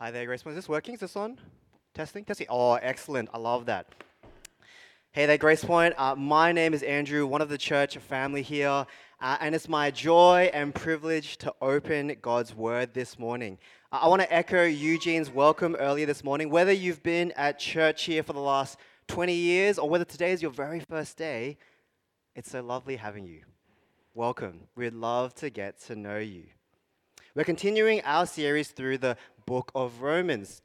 Hi there, Grace Point. Is this working? Is this on? Testing? Testing. Oh, excellent. I love that. Hey there, Grace Point. Uh, my name is Andrew, one of the church family here, uh, and it's my joy and privilege to open God's Word this morning. Uh, I want to echo Eugene's welcome earlier this morning. Whether you've been at church here for the last 20 years or whether today is your very first day, it's so lovely having you. Welcome. We'd love to get to know you. We're continuing our series through the book of Romans.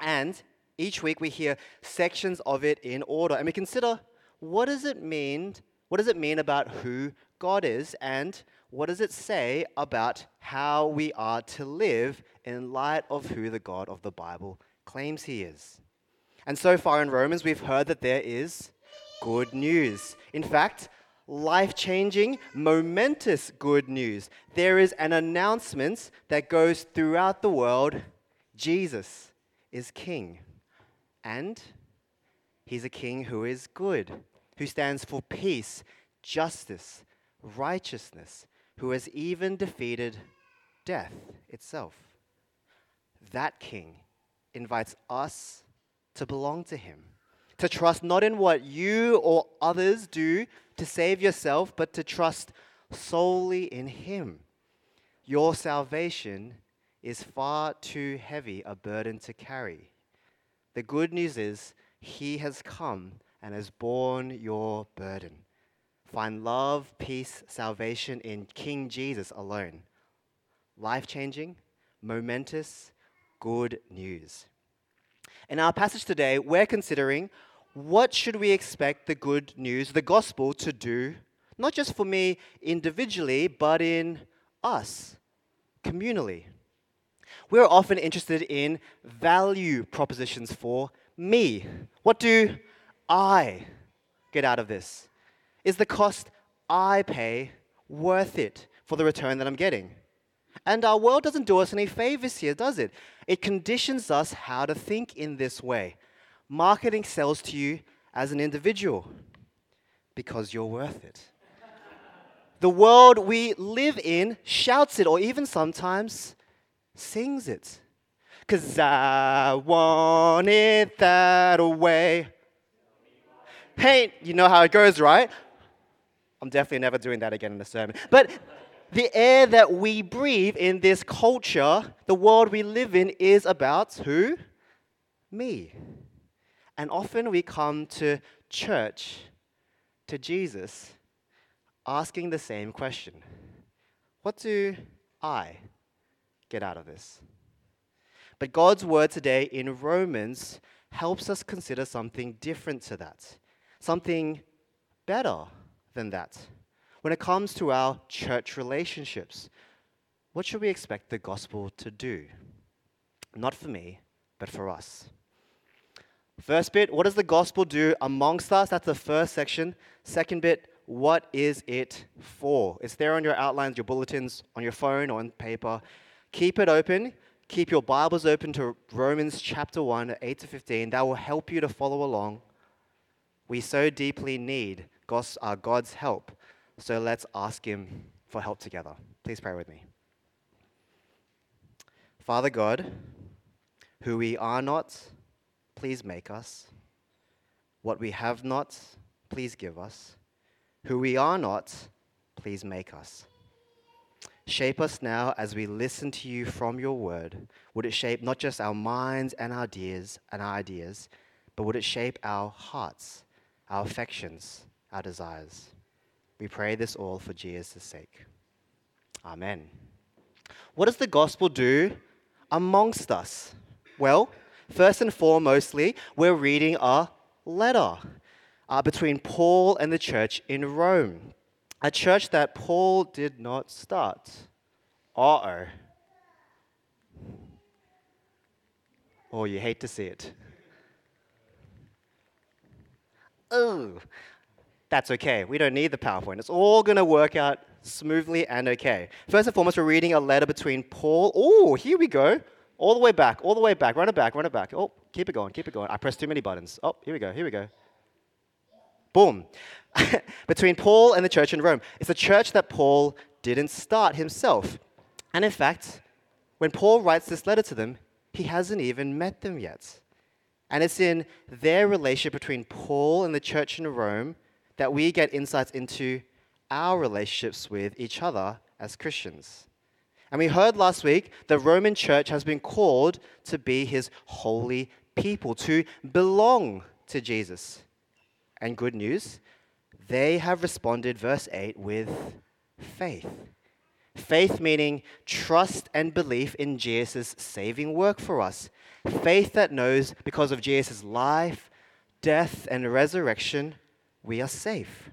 And each week we hear sections of it in order and we consider what does it mean? What does it mean about who God is and what does it say about how we are to live in light of who the God of the Bible claims he is? And so far in Romans, we've heard that there is good news. In fact, life changing, momentous good news. There is an announcement that goes throughout the world Jesus is King. And he's a king who is good, who stands for peace, justice, righteousness, who has even defeated death itself. That king invites us to belong to him, to trust not in what you or others do to save yourself, but to trust solely in him. Your salvation is far too heavy a burden to carry. The good news is, He has come and has borne your burden. Find love, peace, salvation in King Jesus alone. Life changing, momentous, good news. In our passage today, we're considering what should we expect the good news, the gospel, to do, not just for me individually, but in us, communally. We're often interested in value propositions for me. What do I get out of this? Is the cost I pay worth it for the return that I'm getting? And our world doesn't do us any favors here, does it? It conditions us how to think in this way. Marketing sells to you as an individual because you're worth it. the world we live in shouts it, or even sometimes sings it. Cause I want it that way. Hey, you know how it goes, right? I'm definitely never doing that again in a sermon. But the air that we breathe in this culture, the world we live in, is about who? Me. And often we come to church, to Jesus, asking the same question What do I get out of this? But God's word today in Romans helps us consider something different to that, something better than that. When it comes to our church relationships, what should we expect the gospel to do? Not for me, but for us. First bit, what does the gospel do amongst us? That's the first section. Second bit, what is it for? It's there on your outlines, your bulletins, on your phone, or on paper. Keep it open. Keep your Bibles open to Romans chapter 1, 8 to 15. That will help you to follow along. We so deeply need uh, God's help. So let's ask Him for help together. Please pray with me. Father God, who we are not, please make us. What we have not, please give us. Who we are not, please make us. Shape us now as we listen to you from your word. Would it shape not just our minds and our ideas and our ideas, but would it shape our hearts, our affections, our desires? We pray this all for Jesus' sake. Amen. What does the gospel do amongst us? Well, first and foremostly, we're reading a letter uh, between Paul and the church in Rome, a church that Paul did not start. Uh oh. Oh, you hate to see it. Oh, that's okay. We don't need the PowerPoint. It's all going to work out smoothly and okay. First and foremost, we're reading a letter between Paul. Oh, here we go. All the way back, all the way back. Run it back, run it back. Oh, keep it going, keep it going. I pressed too many buttons. Oh, here we go, here we go. Boom. between Paul and the church in Rome. It's a church that Paul didn't start himself. And in fact, when Paul writes this letter to them, He hasn't even met them yet. And it's in their relationship between Paul and the church in Rome that we get insights into our relationships with each other as Christians. And we heard last week the Roman church has been called to be his holy people, to belong to Jesus. And good news, they have responded, verse 8, with faith. Faith meaning trust and belief in Jesus' saving work for us. Faith that knows because of Jesus' life, death, and resurrection, we are safe.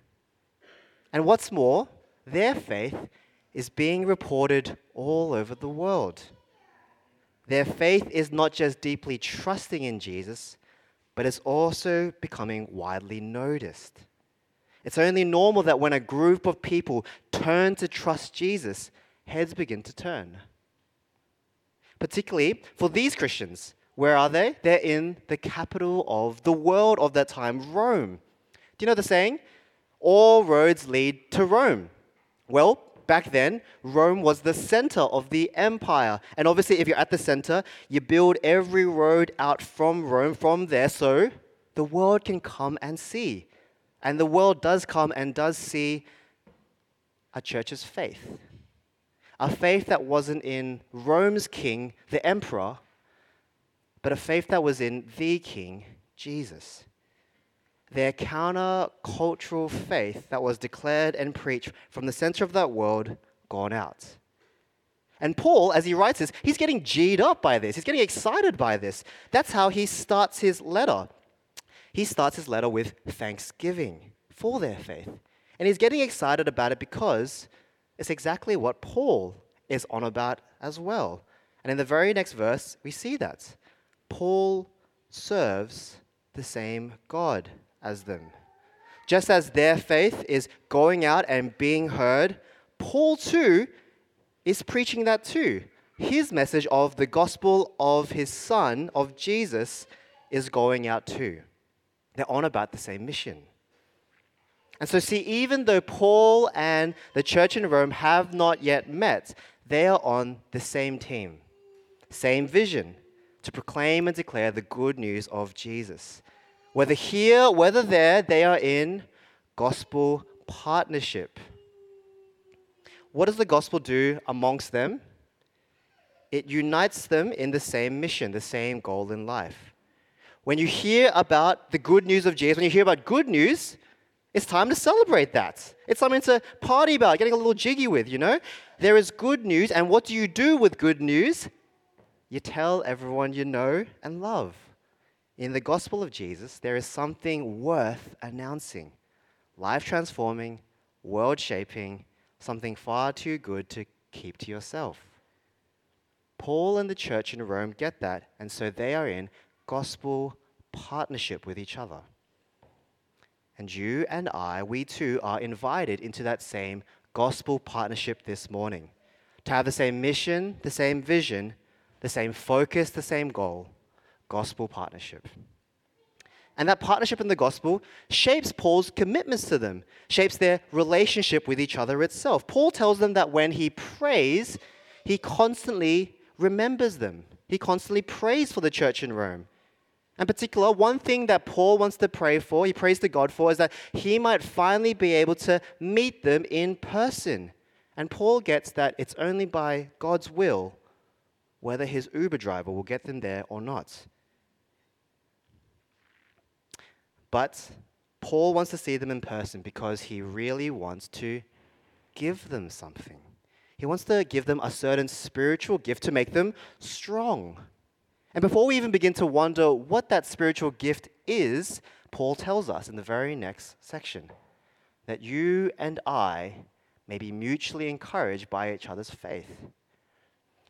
And what's more, their faith is being reported all over the world. Their faith is not just deeply trusting in Jesus, but it's also becoming widely noticed. It's only normal that when a group of people turn to trust Jesus, heads begin to turn. Particularly for these Christians. Where are they? They're in the capital of the world of that time, Rome. Do you know the saying? All roads lead to Rome. Well, back then, Rome was the center of the empire. And obviously, if you're at the center, you build every road out from Rome, from there, so the world can come and see. And the world does come and does see a church's faith. A faith that wasn't in Rome's king, the emperor, but a faith that was in the king, Jesus their counter-cultural faith that was declared and preached from the center of that world gone out. And Paul, as he writes this, he's getting G'd up by this. He's getting excited by this. That's how he starts his letter. He starts his letter with thanksgiving for their faith. And he's getting excited about it because it's exactly what Paul is on about as well. And in the very next verse, we see that. Paul serves the same God as them. Just as their faith is going out and being heard, Paul too is preaching that too. His message of the gospel of his son, of Jesus, is going out too. They're on about the same mission. And so, see, even though Paul and the church in Rome have not yet met, they are on the same team, same vision to proclaim and declare the good news of Jesus. Whether here, whether there, they are in gospel partnership. What does the gospel do amongst them? It unites them in the same mission, the same goal in life. When you hear about the good news of Jesus, when you hear about good news, it's time to celebrate that. It's something to party about, getting a little jiggy with, you know? There is good news, and what do you do with good news? You tell everyone you know and love. In the gospel of Jesus, there is something worth announcing life transforming, world shaping, something far too good to keep to yourself. Paul and the church in Rome get that, and so they are in gospel partnership with each other. And you and I, we too, are invited into that same gospel partnership this morning to have the same mission, the same vision, the same focus, the same goal gospel partnership. And that partnership in the gospel shapes Paul's commitments to them, shapes their relationship with each other itself. Paul tells them that when he prays, he constantly remembers them. He constantly prays for the church in Rome. In particular, one thing that Paul wants to pray for, he prays to God for, is that he might finally be able to meet them in person. And Paul gets that it's only by God's will whether his Uber driver will get them there or not. But Paul wants to see them in person because he really wants to give them something. He wants to give them a certain spiritual gift to make them strong. And before we even begin to wonder what that spiritual gift is, Paul tells us in the very next section that you and I may be mutually encouraged by each other's faith.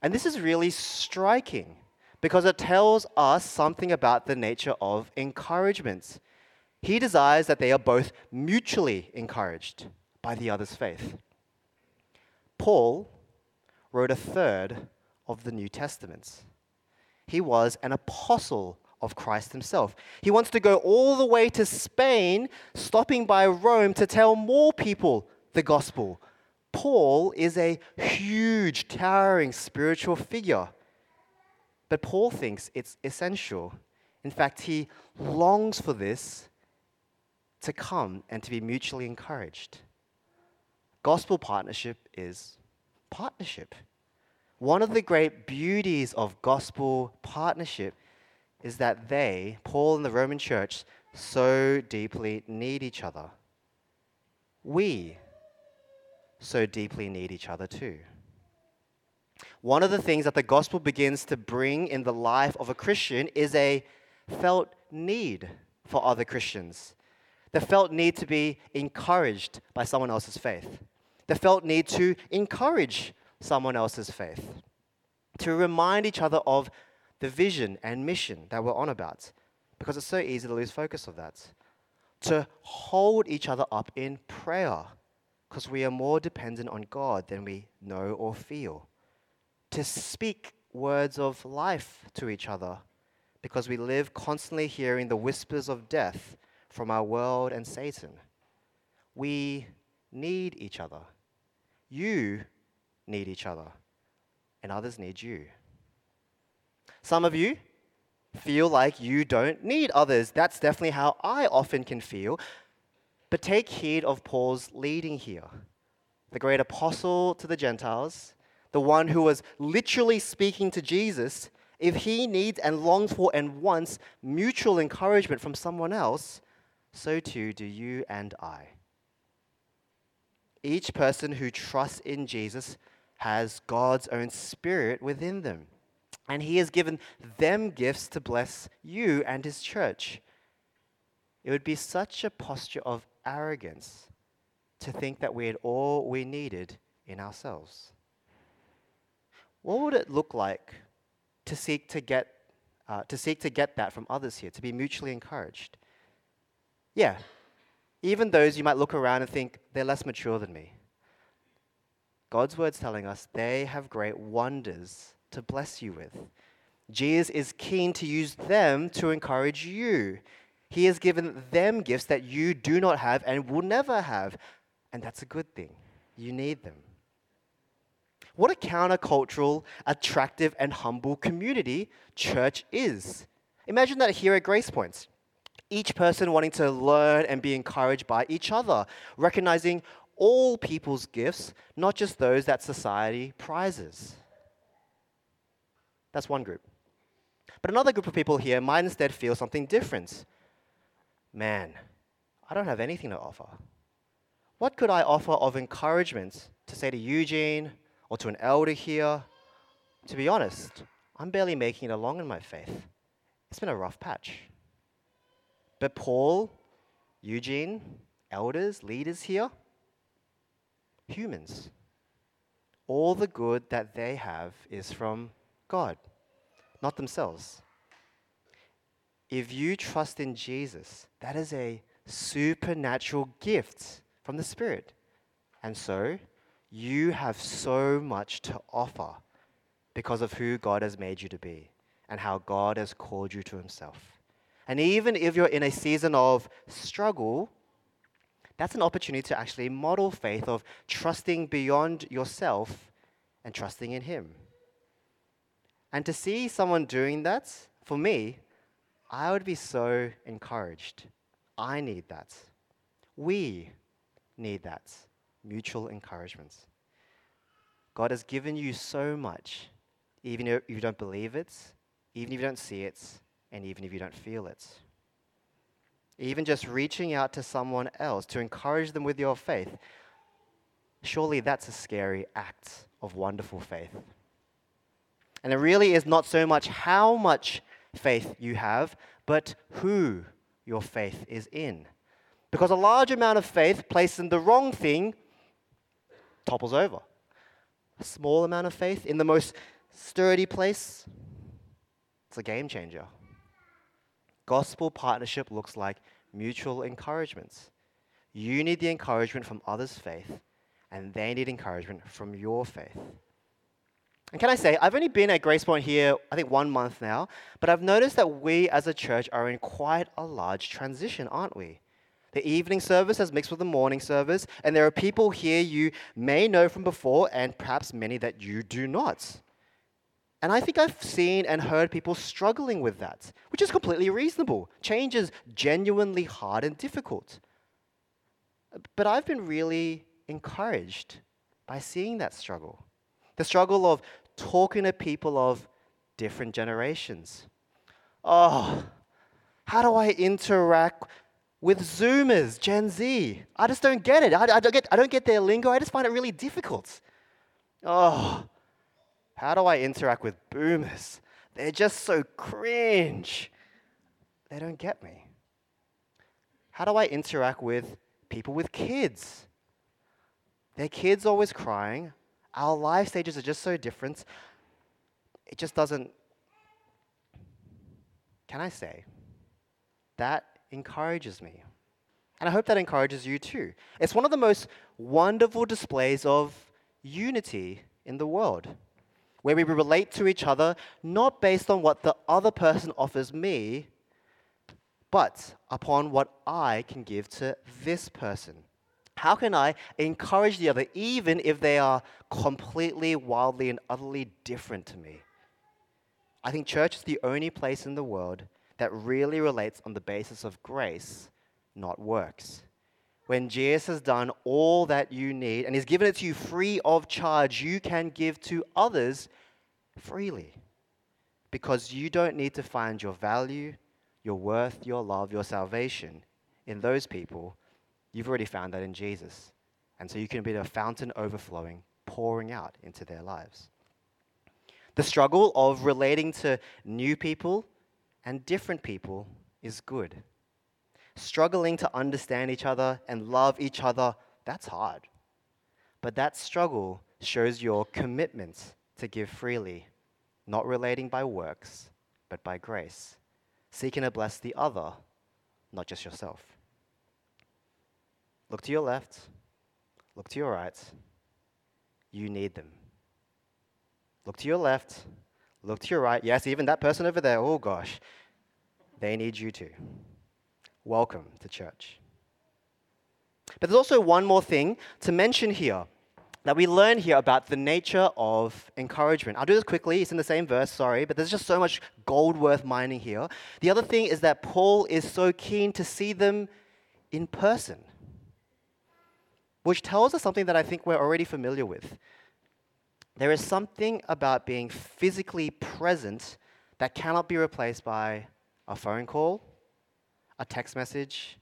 And this is really striking because it tells us something about the nature of encouragements. He desires that they are both mutually encouraged by the other's faith. Paul wrote a third of the New Testaments. He was an apostle of Christ himself. He wants to go all the way to Spain, stopping by Rome to tell more people the gospel. Paul is a huge, towering spiritual figure. But Paul thinks it's essential. In fact, he longs for this to come and to be mutually encouraged. Gospel partnership is partnership. One of the great beauties of gospel partnership is that they, Paul and the Roman church, so deeply need each other. We so deeply need each other too. One of the things that the gospel begins to bring in the life of a Christian is a felt need for other Christians. The felt need to be encouraged by someone else's faith. The felt need to encourage someone else's faith. To remind each other of the vision and mission that we're on about, because it's so easy to lose focus of that. To hold each other up in prayer, because we are more dependent on God than we know or feel. To speak words of life to each other, because we live constantly hearing the whispers of death from our world and Satan. We need each other. You need each other, and others need you. Some of you feel like you don't need others. That's definitely how I often can feel. But take heed of Paul's leading here. The great apostle to the Gentiles, the one who was literally speaking to Jesus, if he needs and longs for and wants mutual encouragement from someone else, so too do you and I. Each person who trusts in Jesus has God's own spirit within them. And he has given them gifts to bless you and his church. It would be such a posture of arrogance to think that we had all we needed in ourselves. What would it look like to seek to get, uh, to seek to get that from others here, to be mutually encouraged? Yeah, even those you might look around and think they're less mature than me. God's word's telling us they have great wonders to bless you with. Jesus is keen to use them to encourage you. He has given them gifts that you do not have and will never have. And that's a good thing. You need them. What a countercultural, attractive, and humble community church is. Imagine that here at Grace Points. Each person wanting to learn and be encouraged by each other, recognizing all people's gifts, not just those that society prizes. That's one group. But another group of people here might instead feel something different. Man, I don't have anything to offer. What could I offer of encouragement to say to Eugene or to an elder here? To be honest, I'm barely making it along in my faith. It's been a rough patch. But Paul, Eugene, elders, leaders here, humans. All the good that they have is from God, not themselves. If you trust in Jesus, that is a supernatural gift from the Spirit. And so, you have so much to offer because of who God has made you to be and how God has called you to Himself. And even if you're in a season of struggle, that's an opportunity to actually model faith of trusting beyond yourself and trusting in Him. And to see someone doing that, for me, I would be so encouraged. I need that. We need that mutual encouragement. God has given you so much, even if you don't believe it, even if you don't see it, and even if you don't feel it. Even just reaching out to someone else to encourage them with your faith, surely that's a scary act of wonderful faith. And it really is not so much how much faith you have, but who your faith is in. Because a large amount of faith placed in the wrong thing topples over. A small amount of faith in the most sturdy place, it's a game changer. Gospel partnership looks like mutual encouragements. You need the encouragement from others' faith, and they need encouragement from your faith. And can I say, I've only been at Grace Point here, I think, one month now, but I've noticed that we as a church are in quite a large transition, aren't we? The evening service has mixed with the morning service, and there are people here you may know from before, and perhaps many that you do not. And I think I've seen and heard people struggling with that, which is completely reasonable. Change is genuinely hard and difficult. But I've been really encouraged by seeing that struggle the struggle of talking to people of different generations. Oh, how do I interact with Zoomers, Gen Z? I just don't get it. I, I, don't, get, I don't get their lingo. I just find it really difficult. Oh, how do I interact with boomers? They're just so cringe. They don't get me. How do I interact with people with kids? Their kids always crying. Our life stages are just so different. It just doesn't. Can I say? That encourages me. And I hope that encourages you too. It's one of the most wonderful displays of unity in the world where we relate to each other not based on what the other person offers me, but upon what I can give to this person. How can I encourage the other even if they are completely, wildly, and utterly different to me? I think church is the only place in the world that really relates on the basis of grace, not works. When Jesus has done all that you need and He's given it to you free of charge, you can give to others freely. Because you don't need to find your value, your worth, your love, your salvation in those people. You've already found that in Jesus. And so you can be a fountain overflowing, pouring out into their lives. The struggle of relating to new people and different people is good struggling to understand each other and love each other, that's hard. But that struggle shows your commitment to give freely, not relating by works, but by grace, seeking to bless the other, not just yourself. Look to your left, look to your right. You need them. Look to your left, look to your right. Yes, even that person over there, oh gosh, they need you too welcome to church. But there's also one more thing to mention here that we learn here about the nature of encouragement. I'll do this quickly, it's in the same verse, sorry, but there's just so much gold worth mining here. The other thing is that Paul is so keen to see them in person, which tells us something that I think we're already familiar with. There is something about being physically present that cannot be replaced by a phone call a text message,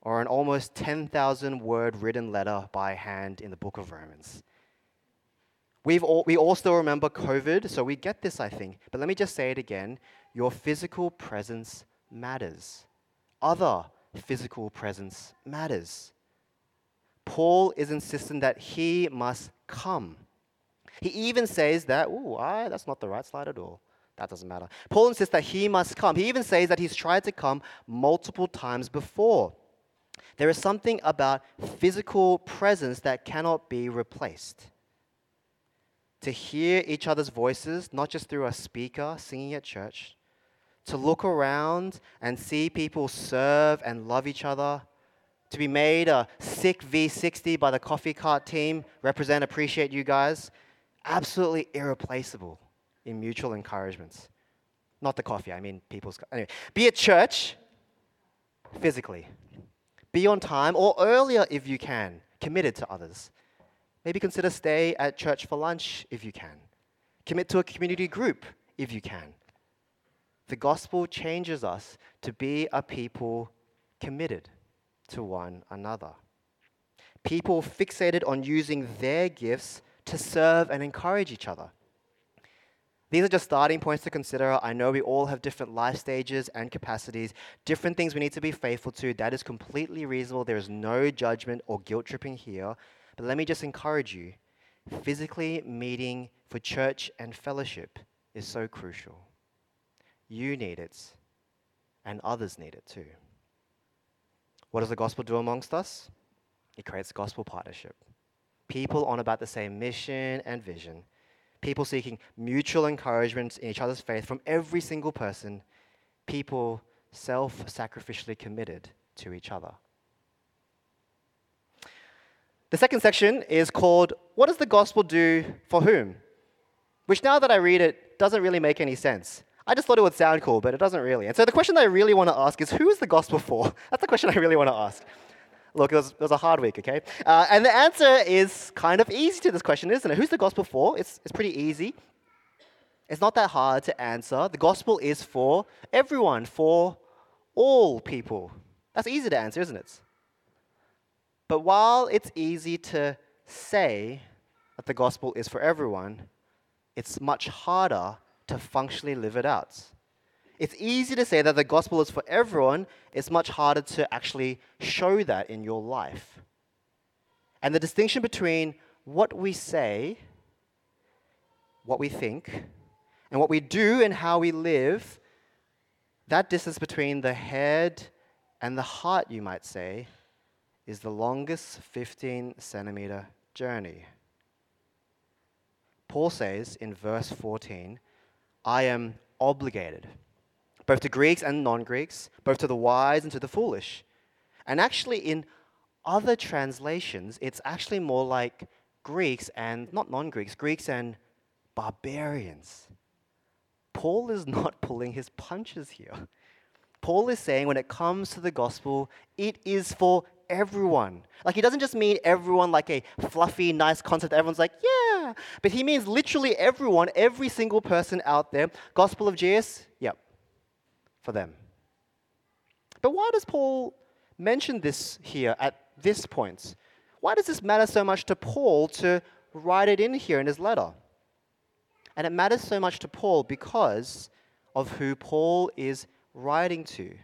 or an almost 10,000 word written letter by hand in the book of Romans. We've all, we all still remember COVID, so we get this, I think. But let me just say it again your physical presence matters. Other physical presence matters. Paul is insistent that he must come. He even says that, ooh, I, that's not the right slide at all. That doesn't matter. Paul insists that he must come. He even says that he's tried to come multiple times before. There is something about physical presence that cannot be replaced. To hear each other's voices, not just through a speaker singing at church, to look around and see people serve and love each other, to be made a sick V60 by the coffee cart team, represent, appreciate you guys, absolutely irreplaceable in mutual encouragements. Not the coffee, I mean people's. Anyway, be at church physically. Be on time or earlier if you can, committed to others. Maybe consider stay at church for lunch if you can. Commit to a community group if you can. The gospel changes us to be a people committed to one another. People fixated on using their gifts to serve and encourage each other. These are just starting points to consider. I know we all have different life stages and capacities, different things we need to be faithful to. That is completely reasonable. There is no judgment or guilt tripping here. But let me just encourage you physically meeting for church and fellowship is so crucial. You need it, and others need it too. What does the gospel do amongst us? It creates gospel partnership. People on about the same mission and vision people seeking mutual encouragement in each other's faith from every single person, people self sacrificially committed to each other. The second section is called What Does the Gospel Do for Whom? Which now that I read it doesn't really make any sense. I just thought it would sound cool, but it doesn't really. And so the question that I really want to ask is who is the gospel for? That's the question I really want to ask. Look, it was, it was a hard week, okay? Uh, and the answer is kind of easy to this question, isn't it? Who's the gospel for? It's, it's pretty easy. It's not that hard to answer. The gospel is for everyone, for all people. That's easy to answer, isn't it? But while it's easy to say that the gospel is for everyone, it's much harder to functionally live it out. It's easy to say that the gospel is for everyone, it's much harder to actually show that in your life. And the distinction between what we say, what we think, and what we do and how we live, that distance between the head and the heart, you might say, is the longest 15 centimeter journey. Paul says in verse 14, I am obligated, both to Greeks and non Greeks, both to the wise and to the foolish. And actually, in other translations, it's actually more like Greeks and not non Greeks, Greeks and barbarians. Paul is not pulling his punches here. Paul is saying when it comes to the gospel, it is for everyone. Like, he doesn't just mean everyone like a fluffy, nice concept. Everyone's like, yeah. But he means literally everyone, every single person out there. Gospel of Jesus, yep, for them. But why does Paul mention this here at this point? Why does this matter so much to Paul to write it in here in his letter? And it matters so much to Paul because of who Paul is writing to.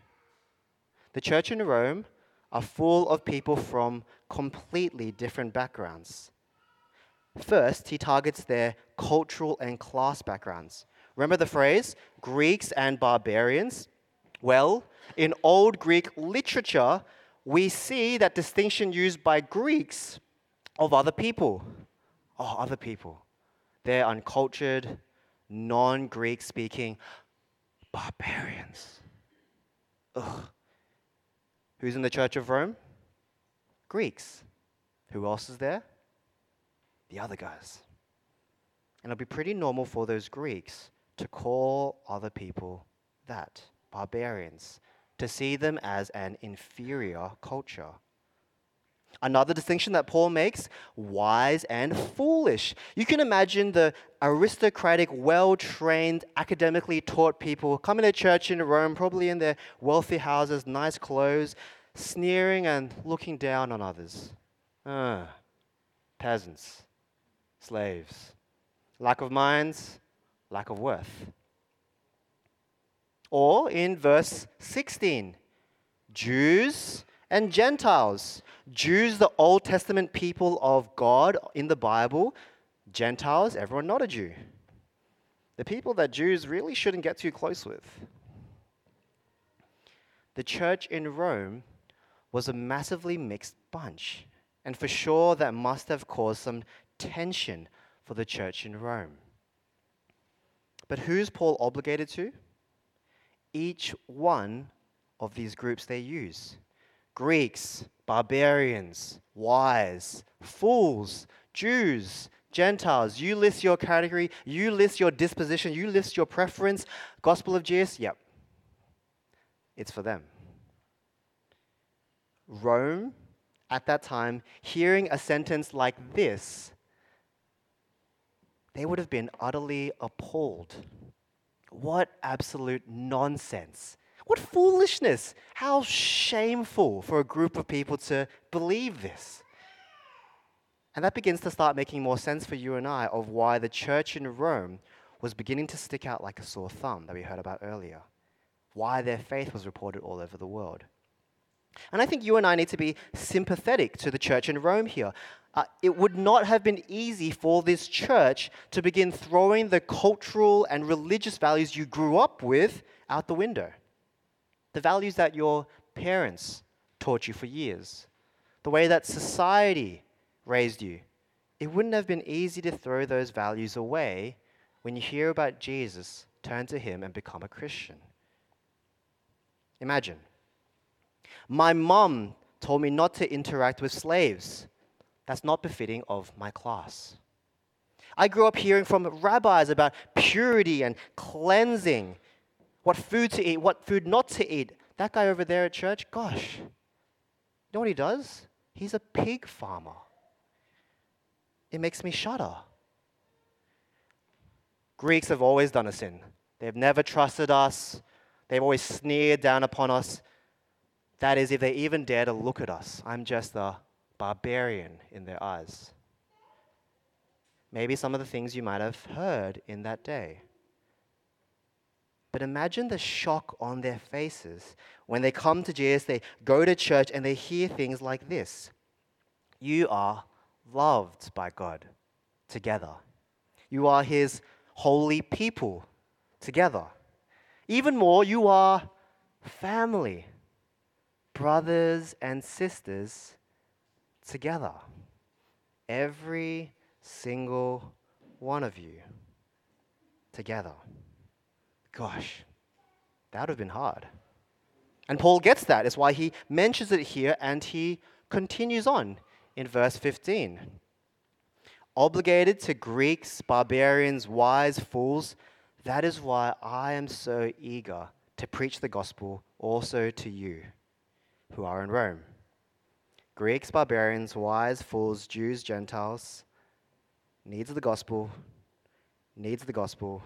The church in Rome are full of people from completely different backgrounds. First, he targets their cultural and class backgrounds. Remember the phrase, Greeks and barbarians? Well, in Old Greek literature, we see that distinction used by Greeks of other people. Oh, other people. They're uncultured, non Greek speaking barbarians. Ugh. Who's in the Church of Rome? Greeks. Who else is there? The other guys. And it'll be pretty normal for those Greeks to call other people that barbarians, to see them as an inferior culture. Another distinction that Paul makes wise and foolish. You can imagine the aristocratic, well trained, academically taught people coming to church in Rome, probably in their wealthy houses, nice clothes, sneering and looking down on others. Ah, peasants, slaves, lack of minds, lack of worth. Or in verse 16, Jews and Gentiles. Jews, the Old Testament people of God in the Bible, Gentiles, everyone not a Jew. The people that Jews really shouldn't get too close with. The church in Rome was a massively mixed bunch, and for sure that must have caused some tension for the church in Rome. But who's Paul obligated to? Each one of these groups they use. Greeks, barbarians, wise, fools, Jews, Gentiles. You list your category, you list your disposition, you list your preference. Gospel of Jesus, yep. It's for them. Rome, at that time, hearing a sentence like this, they would have been utterly appalled. What absolute nonsense. What foolishness! How shameful for a group of people to believe this. And that begins to start making more sense for you and I of why the church in Rome was beginning to stick out like a sore thumb that we heard about earlier. Why their faith was reported all over the world. And I think you and I need to be sympathetic to the church in Rome here. Uh, it would not have been easy for this church to begin throwing the cultural and religious values you grew up with out the window the values that your parents taught you for years, the way that society raised you. It wouldn't have been easy to throw those values away when you hear about Jesus, turn to him, and become a Christian. Imagine. My mom told me not to interact with slaves. That's not befitting of my class. I grew up hearing from rabbis about purity and cleansing, what food to eat, what food not to eat. That guy over there at church, gosh, you know what he does? He's a pig farmer. It makes me shudder. Greeks have always done a sin. They've never trusted us. They've always sneered down upon us. That is, if they even dare to look at us. I'm just a barbarian in their eyes. Maybe some of the things you might have heard in that day. But imagine the shock on their faces when they come to Jesus, they go to church, and they hear things like this You are loved by God together. You are His holy people together. Even more, you are family, brothers and sisters together. Every single one of you together. Gosh, that would have been hard. And Paul gets that. It's why he mentions it here and he continues on in verse 15. Obligated to Greeks, barbarians, wise, fools, that is why I am so eager to preach the gospel also to you who are in Rome. Greeks, barbarians, wise, fools, Jews, Gentiles, needs the gospel, needs the gospel,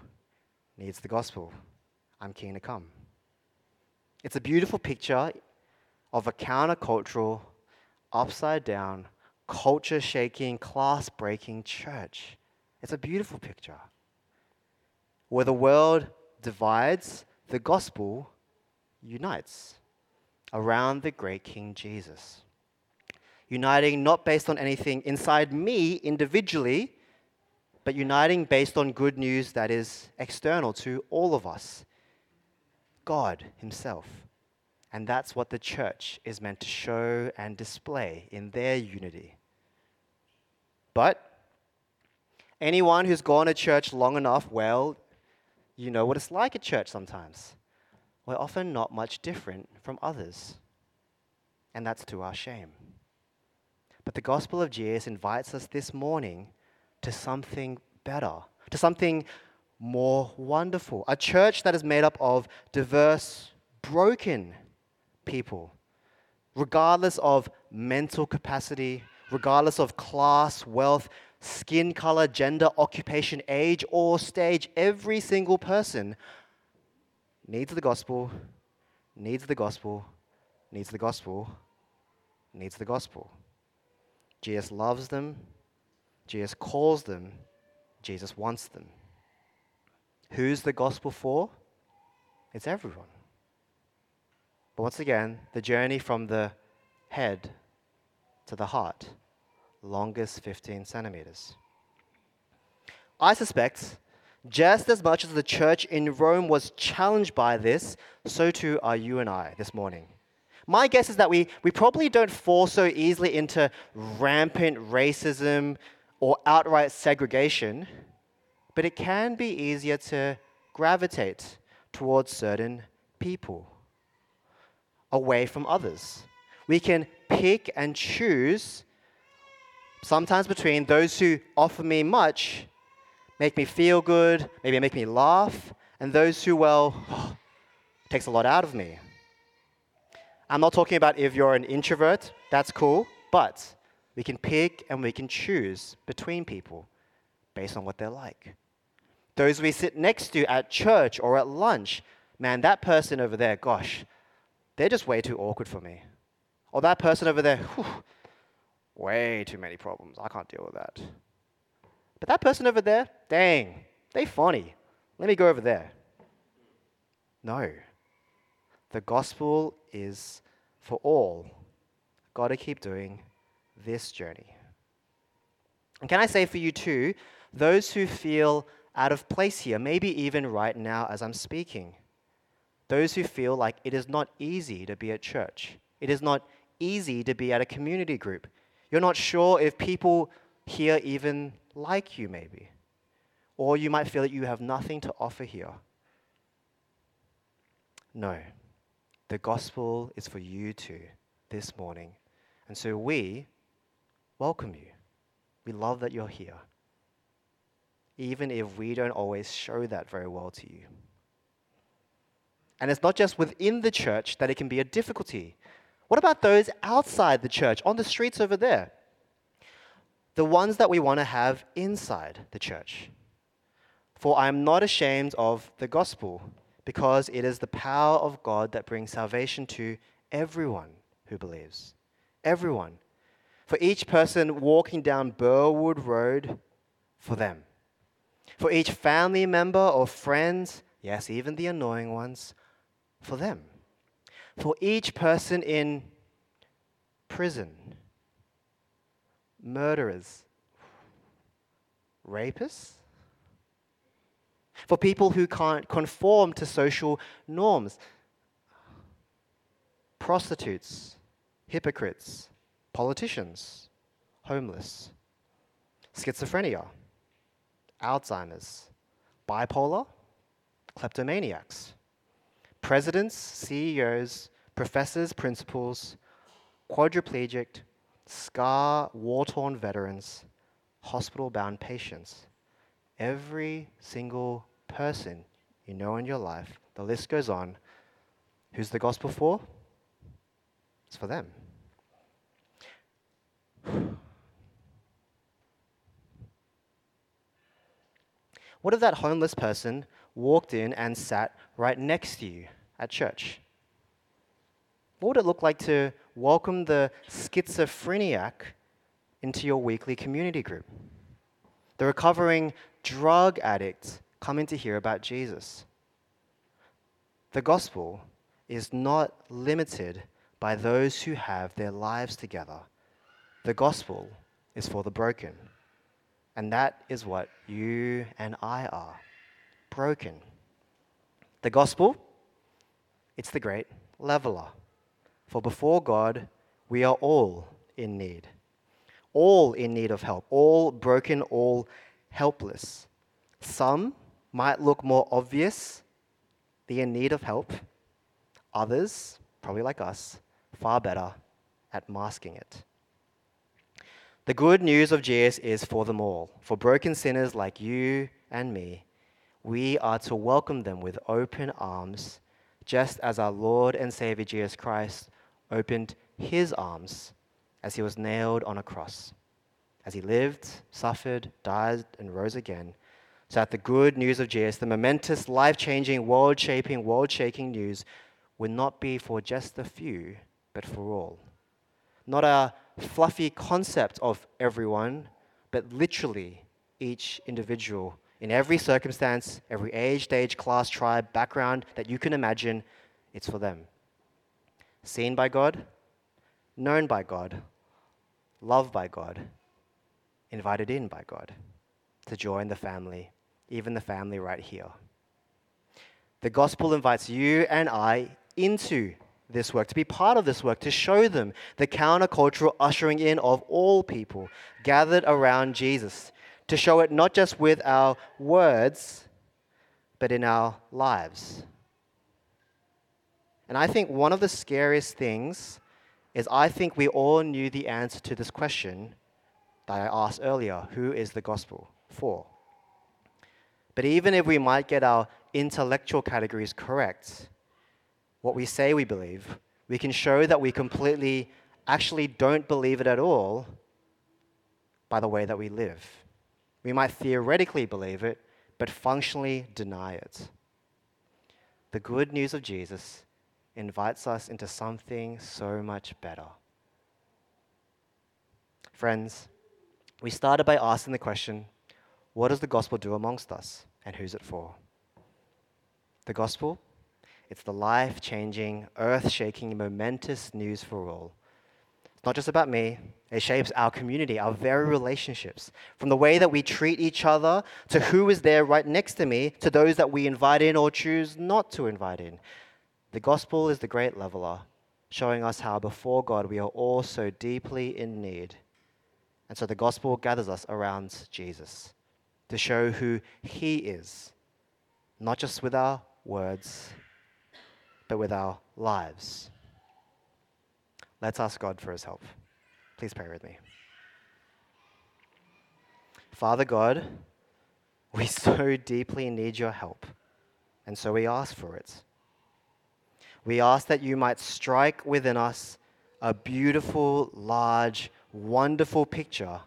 needs the gospel. I'm keen to come. It's a beautiful picture of a countercultural, upside down, culture shaking, class breaking church. It's a beautiful picture. Where the world divides, the gospel unites around the great King Jesus. Uniting not based on anything inside me individually, but uniting based on good news that is external to all of us God Himself. And that's what the church is meant to show and display in their unity. But anyone who's gone to church long enough, well, you know what it's like at church sometimes. We're often not much different from others. And that's to our shame. But the gospel of Jesus invites us this morning to something better, to something more wonderful. A church that is made up of diverse, broken people, regardless of mental capacity, regardless of class, wealth, skin color, gender, occupation, age, or stage. Every single person needs the gospel, needs the gospel, needs the gospel, needs the gospel. Jesus loves them, Jesus calls them, Jesus wants them. Who's the gospel for? It's everyone. But once again, the journey from the head to the heart, longest 15 centimeters. I suspect just as much as the church in Rome was challenged by this, so too are you and I this morning. My guess is that we, we probably don't fall so easily into rampant racism or outright segregation, but it can be easier to gravitate towards certain people away from others. We can pick and choose sometimes between those who offer me much, make me feel good, maybe make me laugh, and those who, well, oh, takes a lot out of me. I'm not talking about if you're an introvert, that's cool, but we can pick and we can choose between people based on what they're like. Those we sit next to at church or at lunch, man, that person over there, gosh, they're just way too awkward for me. Or that person over there, whew, way too many problems. I can't deal with that. But that person over there, dang, they funny. Let me go over there. No. The gospel is for all. Got to keep doing this journey. And can I say for you too, those who feel out of place here, maybe even right now as I'm speaking, those who feel like it is not easy to be at church, it is not easy to be at a community group, you're not sure if people here even like you, maybe, or you might feel that you have nothing to offer here. No. The gospel is for you too this morning. And so we welcome you. We love that you're here. even if we don't always show that very well to you. And it's not just within the church that it can be a difficulty. What about those outside the church, on the streets over there? The ones that we want to have inside the church. For I am not ashamed of the gospel, because it is the power of God that brings salvation to everyone who believes. Everyone. For each person walking down Burwood Road, for them. For each family member or friend, yes, even the annoying ones, for them. For each person in prison, murderers, rapists, for people who can't conform to social norms, prostitutes, hypocrites, politicians, homeless, schizophrenia, Alzheimer's, bipolar, kleptomaniacs presidents, CEOs, professors, principals, quadriplegic, scar, war torn veterans, hospital bound patients. Every single person you know in your life, the list goes on. Who's the gospel for? It's for them. What if that homeless person walked in and sat right next to you at church? What would it look like to welcome the schizophrenic into your weekly community group? The recovering drug addict coming to hear about Jesus. The gospel is not limited by those who have their lives together. The gospel is for the broken. And that is what you and I are broken. The gospel, it's the great leveler. For before God, we are all in need. All in need of help, all broken, all helpless. Some might look more obvious, be in need of help. Others, probably like us, far better at masking it. The good news of Jesus is for them all, for broken sinners like you and me we are to welcome them with open arms, just as our Lord and Savior Jesus Christ opened his arms as he was nailed on a cross, as he lived, suffered, died, and rose again, so that the good news of Jesus, the momentous, life changing, world shaping, world shaking news, would not be for just a few, but for all. Not a fluffy concept of everyone, but literally each individual in every circumstance, every age, stage, class, tribe, background that you can imagine, it's for them. Seen by God, known by God, loved by God, invited in by God to join the family, even the family right here. The gospel invites you and I into this work, to be part of this work, to show them the countercultural ushering in of all people gathered around Jesus, to show it not just with our words, but in our lives. And I think one of the scariest things is I think we all knew the answer to this question that I asked earlier who is the gospel for? But even if we might get our intellectual categories correct, what we say we believe, we can show that we completely actually don't believe it at all by the way that we live. We might theoretically believe it, but functionally deny it. The good news of Jesus invites us into something so much better. Friends, we started by asking the question what does the gospel do amongst us, and who's it for? The gospel? It's the life changing, earth shaking, momentous news for all it's not just about me, it shapes our community, our very relationships. From the way that we treat each other to who is there right next to me to those that we invite in or choose not to invite in. The gospel is the great leveler, showing us how before God we are all so deeply in need. And so the gospel gathers us around Jesus to show who he is, not just with our words, but with our lives. Let's ask God for his help. Please pray with me. Father God, We so deeply need your help, and so we ask for it. We ask that you might strike within us a beautiful, large, wonderful picture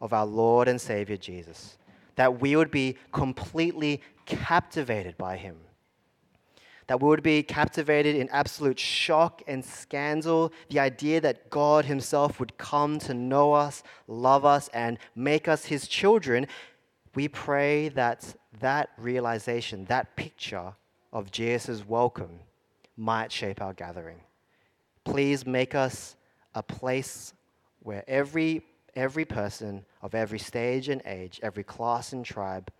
of our Lord and Savior Jesus, that we would be completely captivated by him that we would be captivated in absolute shock and scandal. The idea that God Himself would come to know us, love us, and make us His children. We pray that that realization, that picture of Jesus' welcome, might shape our gathering. Please make us a place where every, every person of every stage and age, every class and tribe,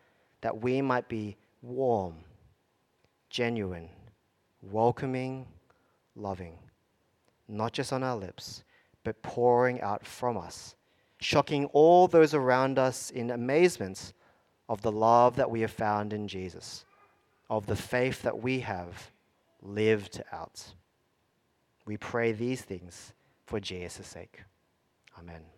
that we might be warm genuine, welcoming, loving, not just on our lips, but pouring out from us, shocking all those around us in amazement of the love that we have found in Jesus, of the faith that we have lived out. We pray these things for Jesus' sake. Amen.